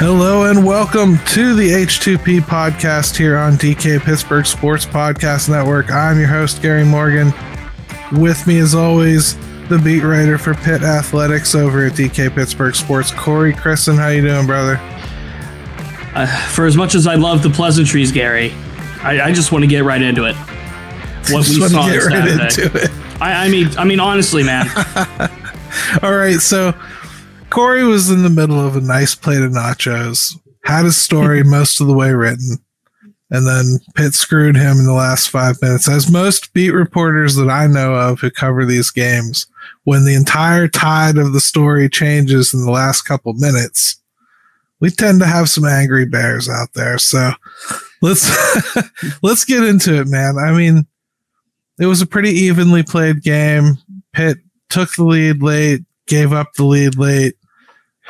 Hello and welcome to the H2P podcast here on DK Pittsburgh Sports Podcast Network. I'm your host, Gary Morgan. With me, as always, the beat writer for Pitt Athletics over at DK Pittsburgh Sports, Corey Crisan. How you doing, brother? Uh, for as much as I love the pleasantries, Gary, I, I just want to get right into it. What we saw get right Saturday. into it. I, I mean, I mean, honestly, man. All right, so Corey was in the middle of a nice plate of nachos, had his story most of the way written, and then Pitt screwed him in the last five minutes. As most beat reporters that I know of who cover these games, when the entire tide of the story changes in the last couple minutes, we tend to have some angry bears out there. So let's let's get into it, man. I mean, it was a pretty evenly played game. Pitt took the lead late, gave up the lead late.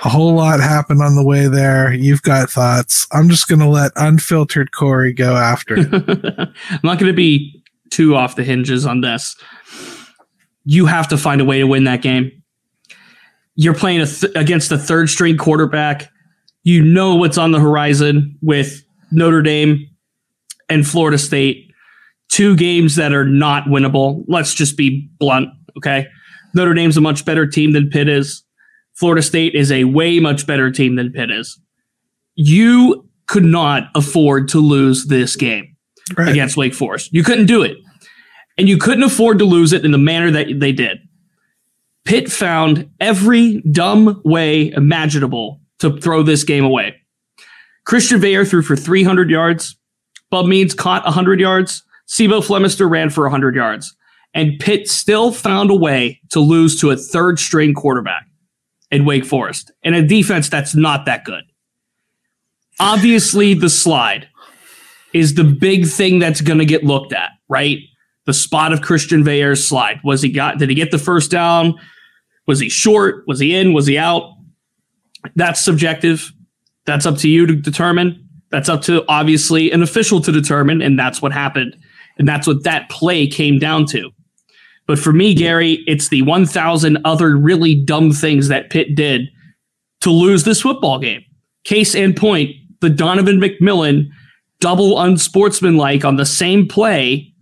A whole lot happened on the way there. You've got thoughts. I'm just going to let unfiltered Corey go after. I'm not going to be too off the hinges on this. You have to find a way to win that game. You're playing th- against a third string quarterback. You know what's on the horizon with Notre Dame and Florida State. Two games that are not winnable. Let's just be blunt, okay? Notre Dame's a much better team than Pitt is. Florida State is a way much better team than Pitt is. You could not afford to lose this game Right. against Wake Forest. You couldn't do it. And you couldn't afford to lose it in the manner that they did. Pitt found every dumb way imaginable to throw this game away. Christian Veilleux threw for 300 yards. Bub Means caught 100 yards. C'Bo Flemister ran for 100 yards. And Pitt still found a way to lose to a third string quarterback in Wake Forest and a defense that's not that good. Obviously, the slide is the big thing that's going to get looked at, right? The spot of Christian Veilleux's slide. Was he got, did he get the first down? Was he short? Was he in? Was he out? That's subjective. That's up to you to determine. That's up to obviously an official to determine. And that's what happened. And that's what that play came down to. But for me, Gary, it's the 1,000 other really dumb things that Pitt did to lose this football game. Case in point, the Donovan McMillon double unsportsmanlike on the same play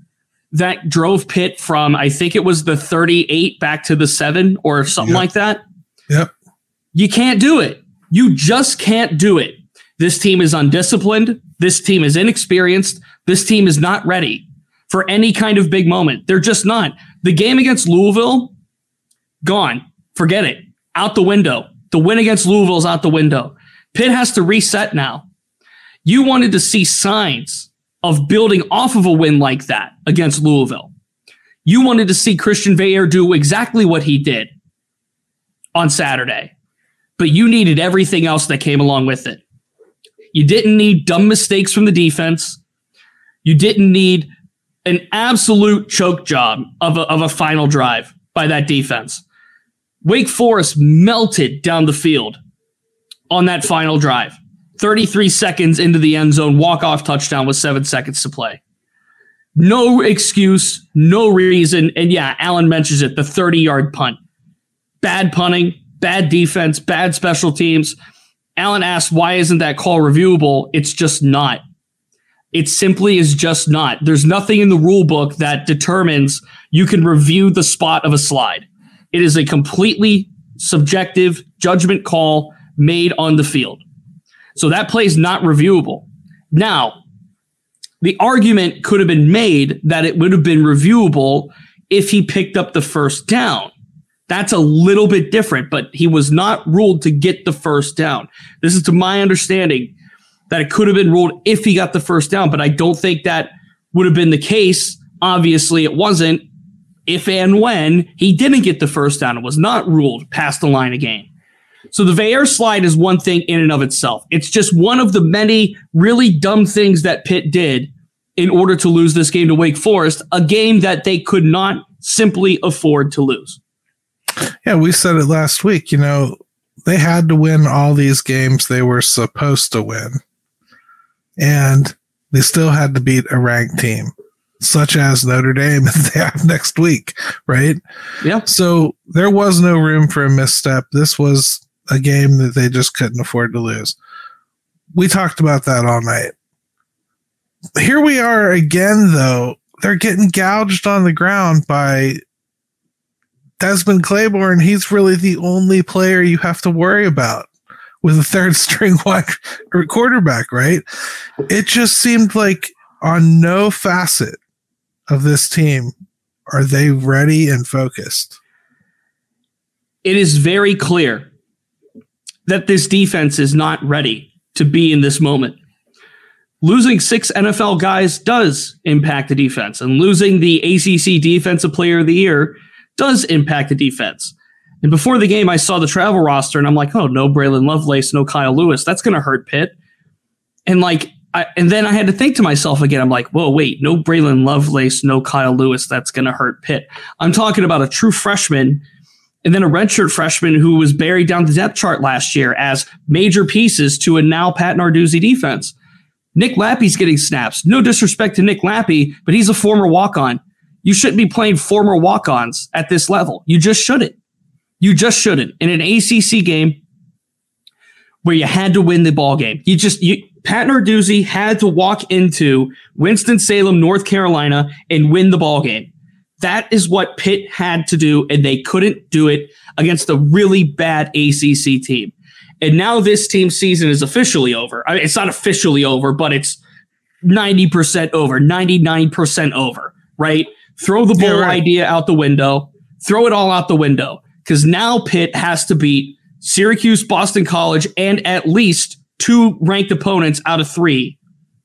that drove Pitt from, I think it was the 38 back to the seven or something Yep. like that. Yep. You can't do it. You just can't do it. This team is undisciplined. This team is inexperienced. This team is not ready for any kind of big moment. They're just not. The game against Louisville, gone. Forget it. Out the window. The win against Louisville is out the window. Pitt has to reset now. You wanted to see signs of building off of a win like that against Louisville. You wanted to see Christian Veilleux do exactly what he did on Saturday, but you needed everything else that came along with it. You didn't need dumb mistakes from the defense. You didn't need an absolute choke job of a, of a final drive by that defense. Wake Forest melted down the field on that final drive. 33 seconds into the end zone, walk off touchdown with seven seconds to play. No excuse, no reason. And yeah, Allen mentions it the 30 yard punt. Bad punting, bad defense, bad special teams. Allen asks, why isn't that call reviewable? It's just not. It simply is just not. There's nothing in the rule book that determines you can review the spot of a slide. It is a completely subjective judgment call made on the field. So that play is not reviewable. Now, the argument could have been made that it would have been reviewable if he picked up the first down. That's a little bit different, but he was not ruled to get the first down. This is to my understanding that it could have been ruled if he got the first down, but I don't think that would have been the case. Obviously, it wasn't if and when he didn't get the first down. It was not ruled past the line of game. So the Veilleux slide is one thing in and of itself. It's just one of the many really dumb things that Pitt did in order to lose this game to Wake Forest, a game that they could not simply afford to lose. Yeah, we said it last week. You know, they had to win all these games they were supposed to win. And they still had to beat a ranked team, such as Notre Dame that they have next week, right? Yeah. So there was no room for a misstep. This was a game that they just couldn't afford to lose. We talked about that all night. Here we are again, though. They're getting gouged on the ground by Demond Claiborne. He's really the only player you have to worry about with a third string wide quarterback, right? It just seemed like on no facet of this team are they ready and focused. It is very clear that this defense is not ready to be in this moment. Losing six NFL guys does impact the defense, and losing the ACC Defensive Player of the Year does impact the defense. And before the game, I saw the travel roster, and I'm like, oh, no Braylon Lovelace, no Kyle Lewis. That's going to hurt Pitt. And like, I, and then I had to think to myself again. I'm like, whoa, wait, no Braylon Lovelace, no Kyle Lewis. That's going to hurt Pitt. I'm talking about a true freshman and then a redshirt freshman who was buried down the depth chart last year as major pieces to a now Pat Narduzzi defense. Nick Lappy's getting snaps. No disrespect to Nick Lappy, but he's a former walk on. You shouldn't be playing former walk ons at this level. You just shouldn't. You just shouldn't. In an ACC game where you had to win the ball game, you just, you, Pat Narduzzi had to walk into Winston-Salem, North Carolina and win the ball game. That is what Pitt had to do, and they couldn't do it against a really bad ACC team. And now this team season is officially over. I mean, it's not officially over, but it's 90% over, 99% over, right? Throw the bowl yeah, right. idea out the window, throw it all out the window. Because now Pitt has to beat Syracuse, Boston College, and at least two ranked opponents out of three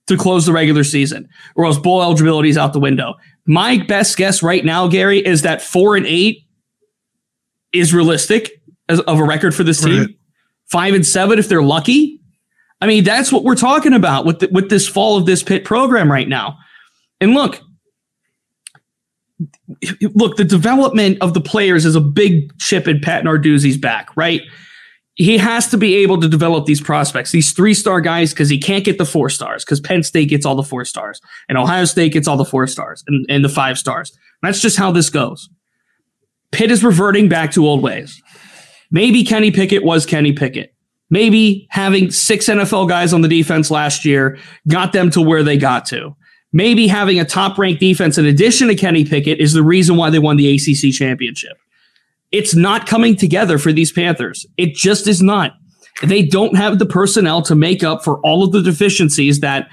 to close the regular season, or else bowl eligibility is out the window. My best guess right now, Gary, is that four and eight is realistic as, of a record for this team. Right five and seven if they're lucky. I mean, that's what we're talking about with the, with this fall of this Pitt program right now. And look, look, the development of the players is a big chip in Pat Narduzzi's back, right? He has to be able to develop these prospects, these three star guys, because he can't get the four stars, because Penn State gets all the four stars, and Ohio State gets all the four stars and, and the five stars. That's just how this goes. Pitt is reverting back to old ways. Maybe Kenny Pickett was Kenny Pickett. Maybe having six NFL guys on the defense last year got them to where they got to. Maybe having a top ranked defense in addition to Kenny Pickett is the reason why they won the ACC championship. It's not coming together for these Panthers. It just is not. They don't have the personnel to make up for all of the deficiencies that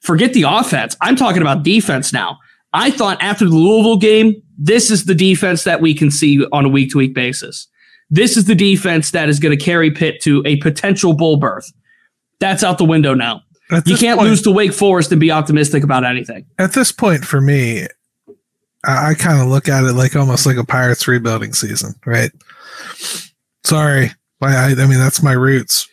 forget the offense. I'm talking about defense now. I thought after the Louisville game, this is the defense that we can see on a week to week basis. This is the defense that is going to carry Pitt to a potential bowl berth. That's out the window now. You can't point, lose to Wake Forest and be optimistic about anything. At this point, for me, I, I kind of look at it like almost like a Pirates rebuilding season, right? Sorry, I, I mean that's my roots.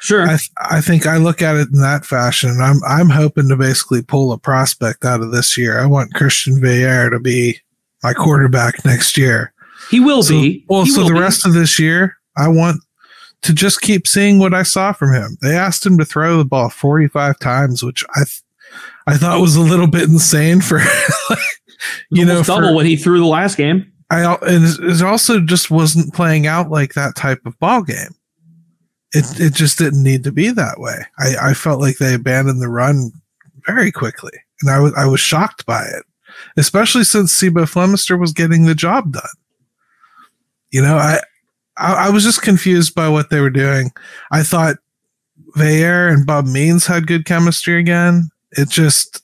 Sure. I, th- I think I look at it in that fashion. I'm I'm hoping to basically pull a prospect out of this year. I want Christian Veilleux to be my quarterback next year. He will so, be. Well, he so the be. rest of this year, I want to just keep seeing what I saw from him. They asked him to throw the ball 45 times, which I th- I thought was a little bit insane for you know double for, what he threw the last game. I and it also just wasn't playing out like that type of ball game. It it just didn't need to be that way. I, I felt like they abandoned the run very quickly, and I was I was shocked by it, especially since C'Bo Flemister was getting the job done. You know, I, I, I was just confused by what they were doing. I thought Veilleux and Bub Means had good chemistry again. It just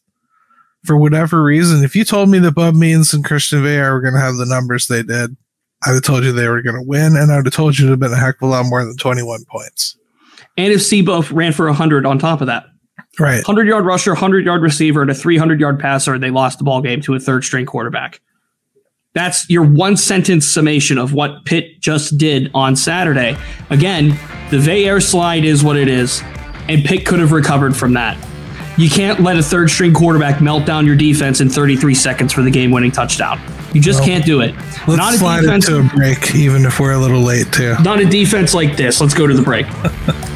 for whatever reason, if you told me that Bub Means and Christian Veilleux were going to have the numbers they did, I'd have told you they were going to win, and I would have told you it would have been a heck of a lot more than 21 points. And if C'Bo ran for 100 on top of that. Right. 100 yard rusher, 100 yard receiver, and a 300 yard passer, and they lost the ball game to a third string quarterback. That's your one sentence summation of what Pitt just did on Saturday. Again, the Veilleux slide is what it is, and Pitt could have recovered from that. You can't let a third string quarterback melt down your defense in 33 seconds for the game winning touchdown. You just well, can't do it. Let's not slide defense, it to a break, even if we're a little late, too. Not a defense like this. Let's go to the break.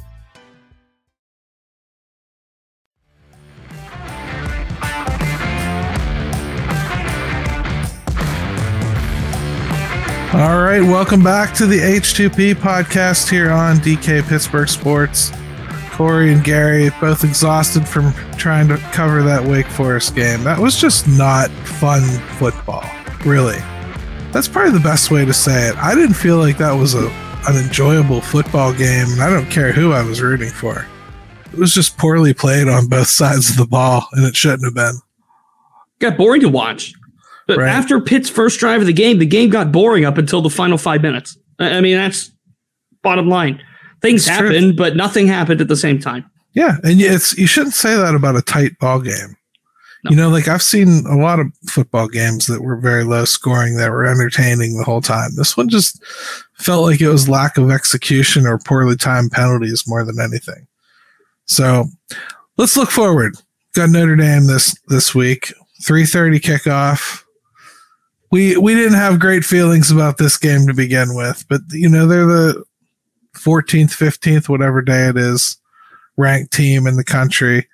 All right, welcome back to the H2P podcast here on DK Pittsburgh Sports. Corey and Gary both exhausted from trying to cover that Wake Forest game. That was just not fun football, really. That's probably the best way to say it. I didn't feel like that was a an enjoyable football game, and I don't care who I was rooting for. It was just poorly played on both sides of the ball, and it shouldn't have been. Got boring to watch. But right. after Pitt's first drive of the game, the game got boring up until the final five minutes. I mean, that's bottom line. Things it's happened, true. but nothing happened at the same time. Yeah, and it's you shouldn't say that about a tight ball game. No. You know, like I've seen a lot of football games that were very low scoring that were entertaining the whole time. This one just felt like it was lack of execution or poorly timed penalties more than anything. So let's look forward. Got Notre Dame this this week. 3:30 kickoff we we didn't have great feelings about this game to begin with, but you know they're the 14th, 15th, whatever day it is, ranked team in the country.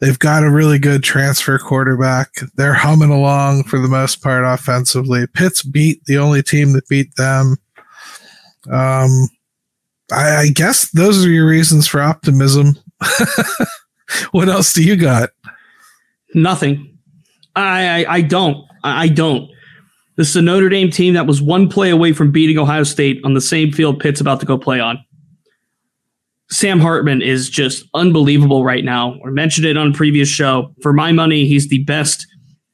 They've got a really good transfer quarterback. They're humming along for the most part offensively. Pitt's beat the only team that beat them. Um, I, I guess those are your reasons for optimism. what else do you got? Nothing. I, I, I don't. I don't. This is a Notre Dame team that was one play away from beating Ohio State on the same field Pitt's about to go play on. Sam Hartman is just unbelievable right now. I mentioned it on a previous show. For my money, he's the best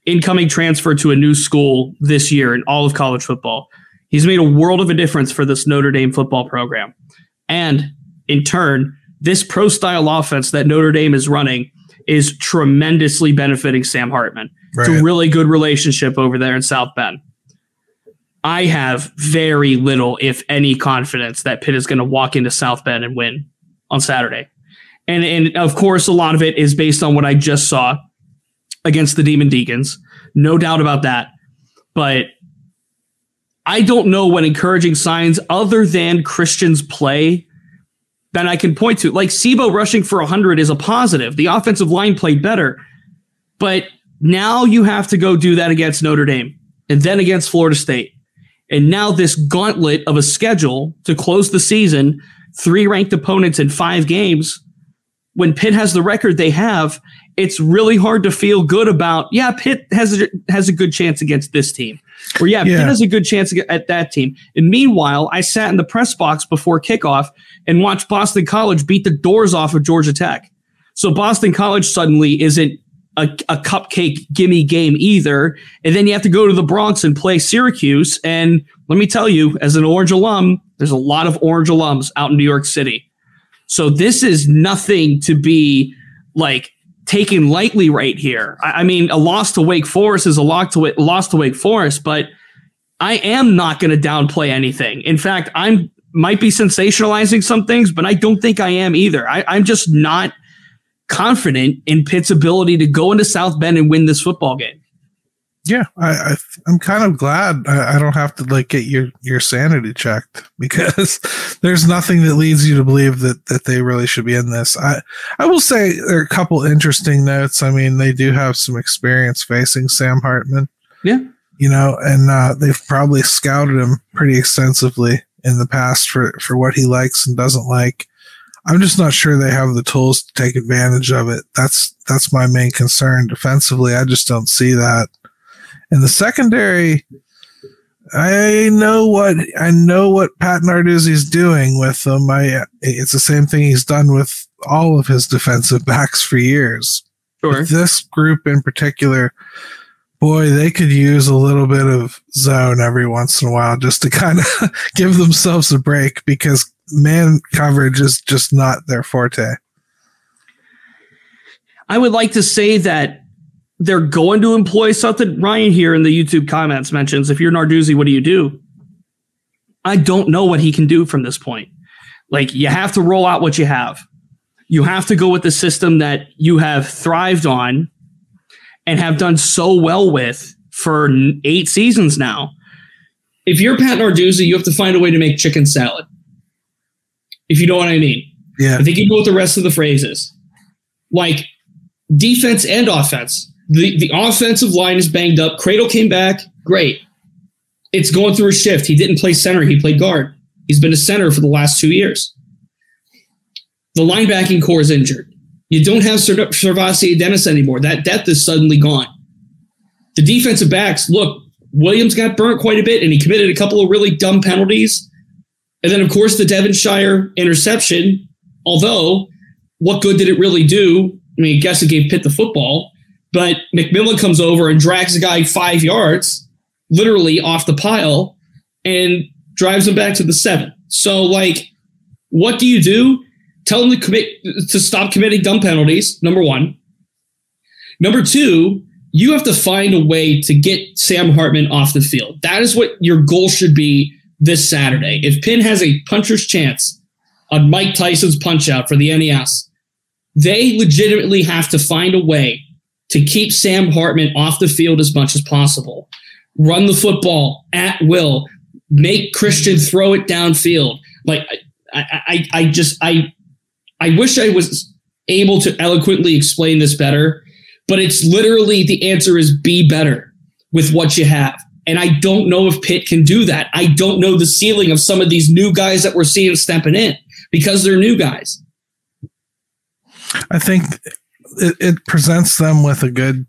incoming transfer to a new school this year in all of college football. He's made a world of a difference for this Notre Dame football program. And in turn, this pro style offense that Notre Dame is running is tremendously benefiting Sam Hartman. Right. It's a really good relationship over there in South Bend. I have very little, if any, confidence that Pitt is going to walk into South Bend and win on Saturday. And and of course, a lot of it is based on what I just saw against the Demon Deacons. No doubt about that. But I don't know what encouraging signs other than Christian's play that I can point to. Like C'Bo rushing for 100 is a positive. The offensive line played better. But now you have to go do that against Notre Dame and then against Florida State and now this gauntlet of a schedule to close the season, three ranked opponents in five games. when Pitt has the record they have, it's really hard to feel good about. Yeah, Pitt has a, has a good chance against this team, or yeah, yeah. Pitt has a good chance at that team. And meanwhile, I sat in the press box before kickoff and watched Boston College beat the doors off of Georgia Tech. So Boston College suddenly isn't a, a cupcake gimme game either. And then you have to go to the Bronx and play Syracuse. And let me tell you, as an Orange alum, there's a lot of Orange alums out in New York City. So this is nothing to be like taken lightly right here. I, I mean, a loss to Wake Forest is a loss to loss to Wake Forest, but I am not going to downplay anything. In fact, I'm might be sensationalizing some things, but I don't think I am either. I, I'm just not confident in Pitt's ability to go into South Bend and win this football game yeah, I, I am kind of glad I, I, don't have to like get your your sanity checked because there's nothing that leads you to believe that that they really should be in this. I I will say there are a couple interesting notes. I mean, they do have some experience facing Sam Hartman. Yeah, you know, and uh, they've probably scouted him pretty extensively in the past for for what he likes and doesn't like. I'm just not sure they have the tools to take advantage of it. That's that's my main concern defensively. I just don't see that. In the secondary, I know what I know what Pat Narduzzi's doing with them. I it's the same thing he's done with all of his defensive backs for years. Sure. This group in particular, boy, they could use a little bit of zone every once in a while just to kind of give themselves a break because man coverage is just not their forte. I would like to say that they're going to employ something. Ryan here in the YouTube comments mentions if you're Narduzzi, what do you do? I don't know what he can do from this point. Like you have to roll out what you have. You have to go with the system that you have thrived on and have done so well with for eight seasons now. If you're Pat Narduzzi, you have to find a way to make chicken salad. If you know what I mean. Yeah. I think you know what the rest of the phrase is. Like defense and offense the, the offensive line is banged up. Kradel came back. Great. It's going through a shift. He didn't play center, he played guard. He's been a center for the last two years. The linebacking core is injured. You don't have SirVocea Dennis anymore. That depth is suddenly gone. The defensive backs, look, Williams got burnt quite a bit and he committed a couple of really dumb penalties. And then, of course, the Devonshire interception. Although, what good did it really do? I mean, I guess it gave Pitt the football. But McMillon comes over and drags a guy five yards, literally off the pile, and drives him back to the seven. So, like, what do you do? Tell him to commit to stop committing dumb penalties. Number one. Number two, you have to find a way to get Sam Hartman off the field. That is what your goal should be this Saturday. If Penn has a puncher's chance on Mike Tyson's punch out for the NES, they legitimately have to find a way to keep Sam Hartman off the field as much as possible. Run the football at will. Make Christian throw it downfield. Like I, I, I just I I wish I was able to eloquently explain this better, but it's literally the answer is be better with what you have. And I don't know if Pitt can do that. I don't know the ceiling of some of these new guys that we're seeing stepping in because they're new guys. I think it, it presents them with a good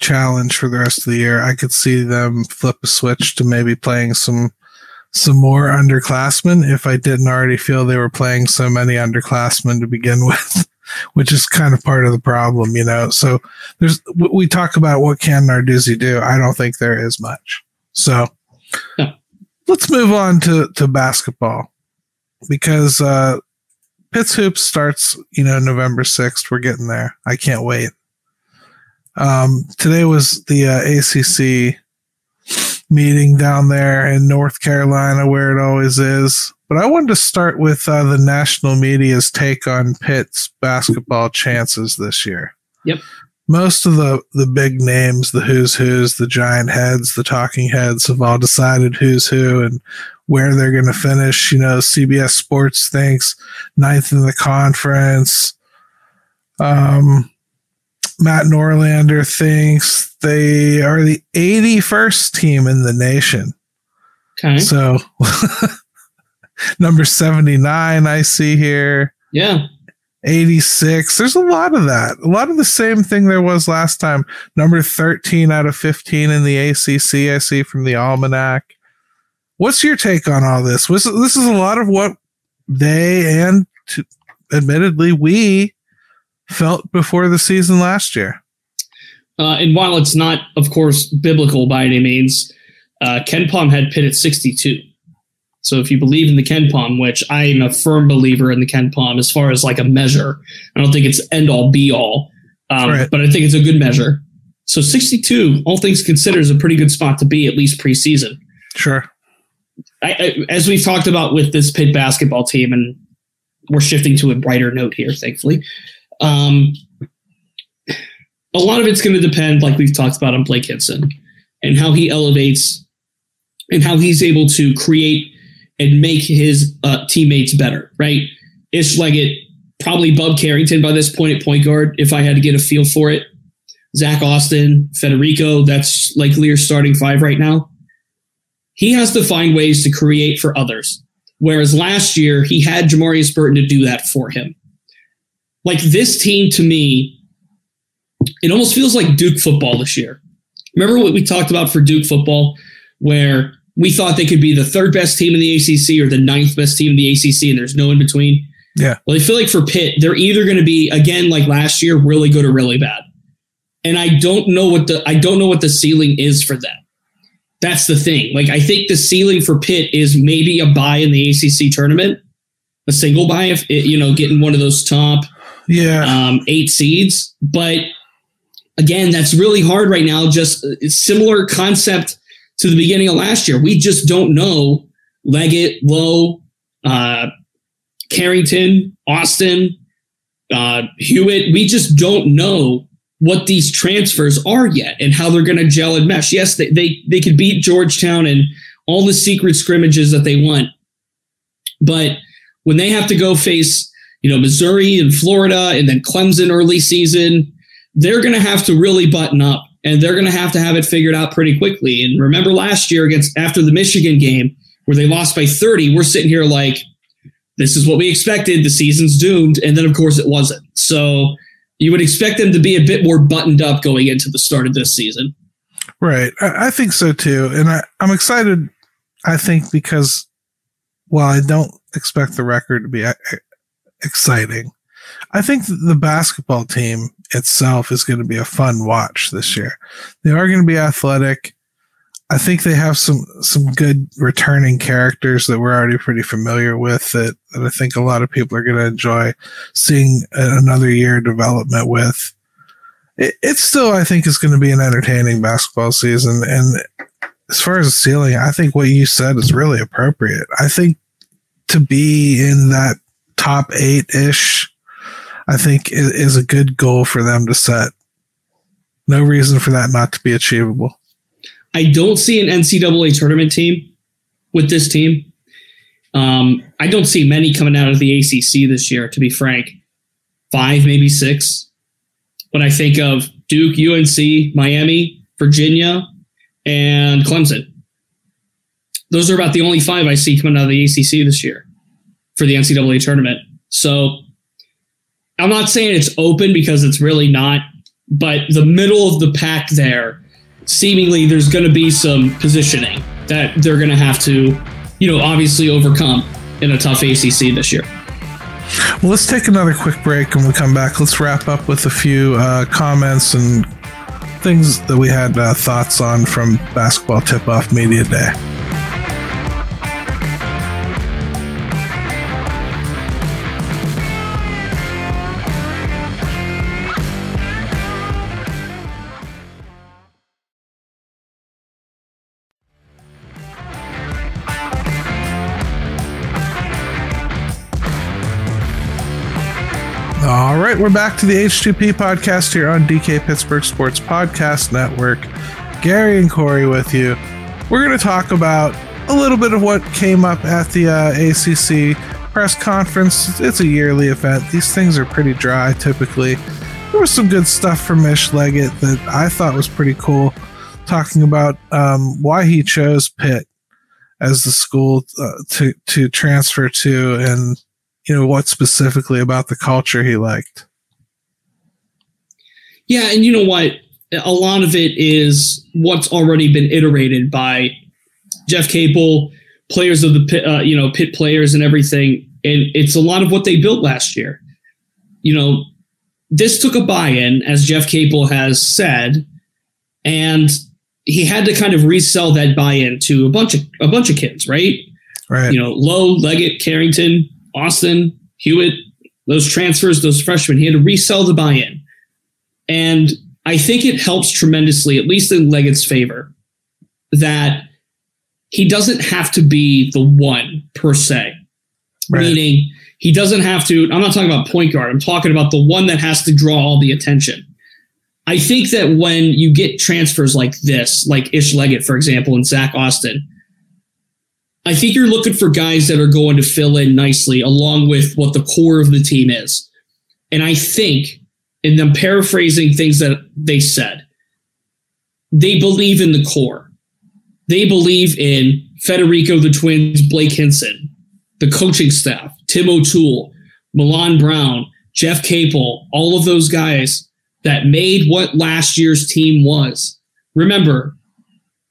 challenge for the rest of the year. I could see them flip a switch to maybe playing some some more underclassmen if I didn't already feel they were playing so many underclassmen to begin with, which is kind of part of the problem, you know. So there's we talk about what can Narduzzi do. I don't think there is much. So let's move on to to basketball because uh, Pitts Hoops starts, you know, November 6th. We're getting there. I can't wait. Um, today was the uh, ACC meeting down there in North Carolina, where it always is. But I wanted to start with uh, the national media's take on Pitt's basketball chances this year. Yep. Most of the, the big names, the who's who's, the giant heads, the talking heads have all decided who's who and where they're going to finish. You know, CBS Sports thinks ninth in the conference. Um, Matt Norlander thinks they are the 81st team in the nation. Okay. So, number 79, I see here. Yeah. 86. There's a lot of that. A lot of the same thing there was last time. Number 13 out of 15 in the ACC, I see from the Almanac. What's your take on all this? This is a lot of what they and to, admittedly we felt before the season last year. Uh, and while it's not, of course, biblical by any means, uh, KenPom had Pitt at 62. So if you believe in the KenPom, which I am a firm believer in the KenPom as far as like a measure, I don't think it's end all be all, um, right. but I think it's a good measure. So 62, all things considered, is a pretty good spot to be at least preseason. Sure. I, I, as we've talked about with this Pitt basketball team, and we're shifting to a brighter note here, thankfully. Um, a lot of it's going to depend, like we've talked about on Blake Hinson, and how he elevates and how he's able to create and make his uh, teammates better, right? Ish Leggett, probably Bub Carrington by this point at point guard, if I had to get a feel for it. Zach Austin, Federiko, that's likely your starting five right now. He has to find ways to create for others. Whereas last year, he had Jamarius Burton to do that for him. Like this team to me, it almost feels like Duke football this year. Remember what we talked about for Duke football, where we thought they could be the third best team in the ACC or the ninth best team in the ACC, and there's no in between. Yeah. Well, I feel like for Pitt, they're either going to be again like last year, really good or really bad. And I don't know what the I don't know what the ceiling is for them. That's the thing. Like I think the ceiling for Pitt is maybe a buy in the ACC tournament, a single buy if it, you know getting one of those top yeah um, eight seeds. But again, that's really hard right now. Just uh, similar concept to the beginning of last year. We just don't know Leggett, Lowe, uh, Carrington, Austin, uh, Hewitt. We just don't know what these transfers are yet and how they're going to gel and mesh. Yes, they, they they could beat Georgetown and all the secret scrimmages that they want, but when they have to go face you know Missouri and Florida and then Clemson early season, they're going to have to really button up and they're going to have to have it figured out pretty quickly. And remember last year against after the Michigan game where they lost by 30, we're sitting here like, this is what we expected. The season's doomed. And then, of course, it wasn't. So you would expect them to be a bit more buttoned up going into the start of this season. Right. I, think so too. And I, I'm excited, I think, because while I don't expect the record to be uh, exciting, I think the basketball team itself is going to be a fun watch this year. They are going to be athletic. I think they have some some good returning characters that we're already pretty familiar with that, that I think a lot of people are going to enjoy seeing another year development with. It, it still, I think, is going to be an entertaining basketball season. And as far as the ceiling, I think what you said is really appropriate. I think to be in that top eight ish I think is a good goal for them to set. No reason for that not to be achievable. I don't see an NCAA tournament team with this team. Um, I don't see many coming out of the ACC this year, to be frank. Five, maybe six. When I think of Duke, UNC, Miami, Virginia, and Clemson, those are about the only five I see coming out of the ACC this year for the NCAA tournament. So I'm not saying it's open because it's really not, but the middle of the pack there, seemingly there's going to be some positioning that they're going to have to, you know, obviously overcome in a tough ACC this year. Well, let's take another quick break and we'll come back. Let's wrap up with a few uh, comments and things that we had uh, thoughts on from Basketball Tip Off Media Day. All right, we're back to the H2P podcast here on DK Pittsburgh Sports Podcast Network. Gary and Corey with you. We're going to talk about a little bit of what came up at the uh, ACC press conference. It's a yearly event. These things are pretty dry typically. There was some good stuff from Ish Leggett that I thought was pretty cool, talking about um, why he chose Pitt as the school uh, to to transfer to and you know, what specifically about the culture he liked. Yeah, and you know what? A lot of it is what's already been iterated by Jeff Capel, players of the pit, uh, you know pit players and everything, and it's a lot of what they built last year. You know, this took a buy-in, as Jeff Capel has said, and he had to kind of resell that buy-in to a bunch of a bunch of kids, right? Right. You know, Lowe, Leggett, Carrington, Austin, Hewitt, those transfers, those freshmen. He had to resell the buy-in, and I think it helps tremendously, at least in Leggett's favor, that he doesn't have to be the one per se. Right. Meaning he doesn't have to, I'm not talking about point guard, I'm talking about the one that has to draw all the attention. I think that when you get transfers like this, like Ish Leggett, for example, and Zach Austin, I think you're looking for guys that are going to fill in nicely along with what the core of the team is. And I think, in them paraphrasing things that they said, they believe in the core. They believe in Federiko the Twins, Blake Hinson, the coaching staff, Tim O'Toole, Milan Brown, Jeff Capel, all of those guys that made what last year's team was. Remember,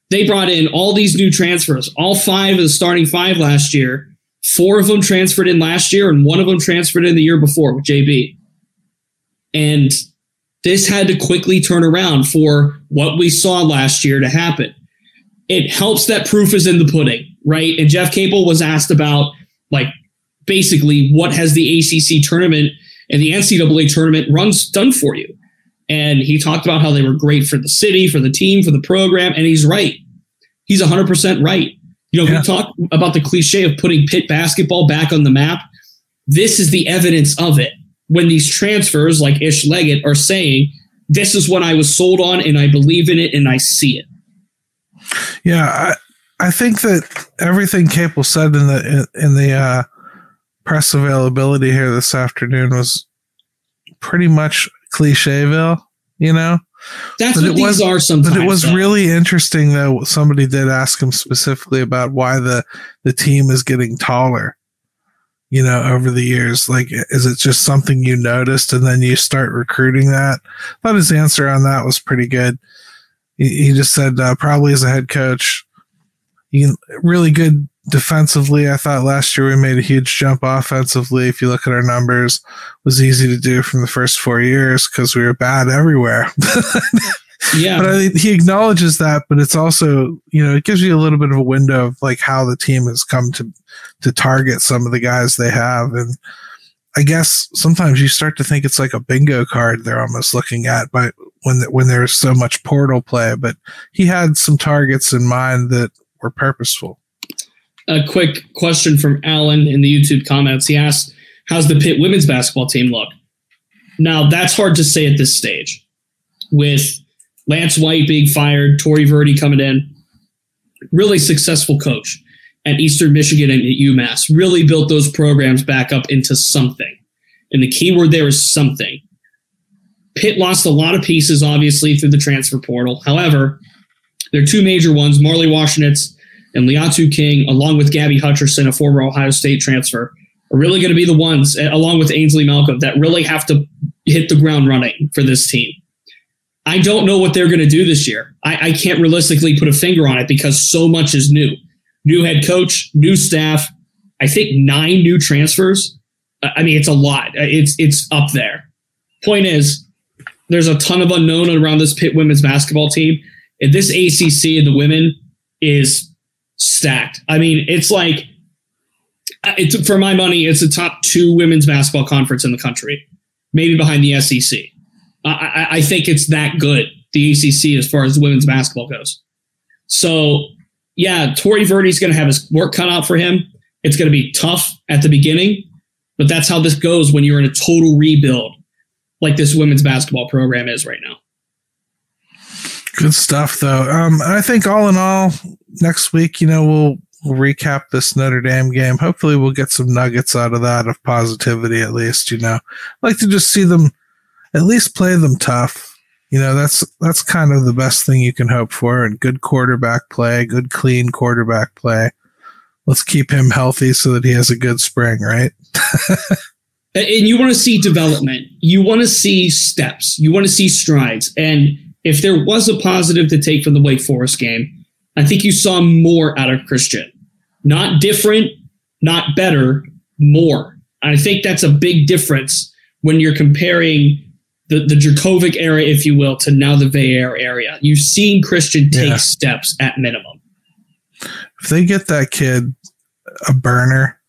they brought in all these new transfers, all five of the starting five last year. Four of them transferred in last year, and one of them transferred in the year before with JB. And this had to quickly turn around for what we saw last year to happen. It helps that proof is in the pudding, right? And Jeff Capel was asked about, like, basically, what has the ACC tournament and the NCAA tournament runs done for you? And he talked about how they were great for the city, for the team, for the program. And he's right. He's 100% right. You know, yeah. we talk about the cliche of putting pit basketball back on the map. This is the evidence of it. When these transfers, like Ish Leggett, are saying, this is what I was sold on and I believe in it and I see it. Yeah, I, I think that everything Capel said in the in, in the uh, press availability here this afternoon was pretty much clicheville, you know. That's but what it these was, are sometimes. But it was though. really interesting though. Somebody did ask him specifically about why the the team is getting taller. You know, over the years, like, is it just something you noticed and then you start recruiting that? I thought his answer on that was pretty good. He, he just said uh, probably as a head coach, you really good defensively, I thought last year we made a huge jump offensively. If you look at our numbers, was easy to do from the first four years because we were bad everywhere. yeah, but I, he acknowledges that, but it's also you know it gives you a little bit of a window of like how the team has come to to target some of the guys they have, and I guess sometimes you start to think it's like a bingo card they're almost looking at, but when when there's so much portal play, but he had some targets in mind that were purposeful a quick question from Alan in the YouTube comments. He asked, How's the Pitt women's basketball team look? Now, that's hard to say at this stage. With Lance White being fired, Tory Verdi coming in, really successful coach at Eastern Michigan and at UMass, really built those programs back up into something. And the key word there is something. Pitt lost a lot of pieces, obviously, through the transfer portal. However, there are two major ones Marley Washenitz and Liatu King, along with Gabby Hutcherson, a former Ohio State transfer, are really going to be the ones, along with Ainsley Malcolm, that really have to hit the ground running for this team. I don't know what they're going to do this year. I, I can't realistically put a finger on it because so much is new. New head coach, new staff. I think nine new transfers. I mean, it's a lot. It's it's up there. Point is, there's a ton of unknown around this Pitt women's basketball team. And this ACC and the women is stacked. I mean, it's like uh, it's for my money, it's the top two women's basketball conference in the country, maybe behind the SEC. I, I think it's that good, the ACC, as far as women's basketball goes. So, yeah, Tory Verdi's going to have his work cut out for him. It's going to be tough at the beginning, but that's how this goes when you're in a total rebuild like this women's basketball program is right now. Good stuff, though. Um, I think all in all, next week, you know, we'll we'll recap this Notre Dame game. Hopefully, we'll get some nuggets out of that of positivity, at least. You know, I'd like to just see them at least play them tough. You know, that's that's kind of the best thing you can hope for. And good quarterback play, good clean quarterback play let's keep him healthy so that he has a good spring, right? and you want to see development. You want to see steps. You want to see strides. And if there was a positive to take from the Wake Forest game, I think you saw more out of Christian. Not different, not better, more. And I think that's a big difference when you're comparing the, the Jurkovec era, if you will, to now the Veilleux area. You've seen Christian take yeah. steps at minimum. If they get that kid a burner,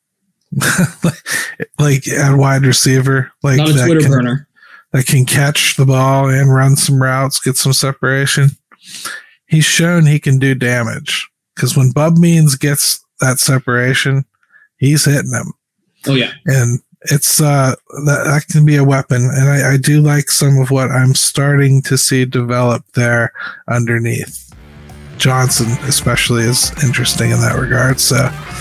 like at wide receiver, like not a Twitter can, burner that can catch the ball and run some routes, get some separation. He's shown he can do damage because when Bub Means gets that separation, he's hitting them. Oh yeah, and it's uh that, that can be a weapon, and I, I do like some of what I'm starting to see develop there underneath. Johnson, especially, is interesting in that regard. So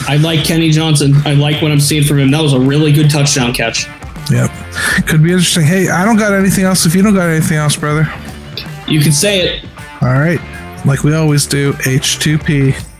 I like Kenny Johnson. I like what I'm seeing from him. That was a really good touchdown catch. Yep. Could be interesting. Hey, I don't got anything else. If you don't got anything else, brother, you can say it. All right. Like we always do, H2P.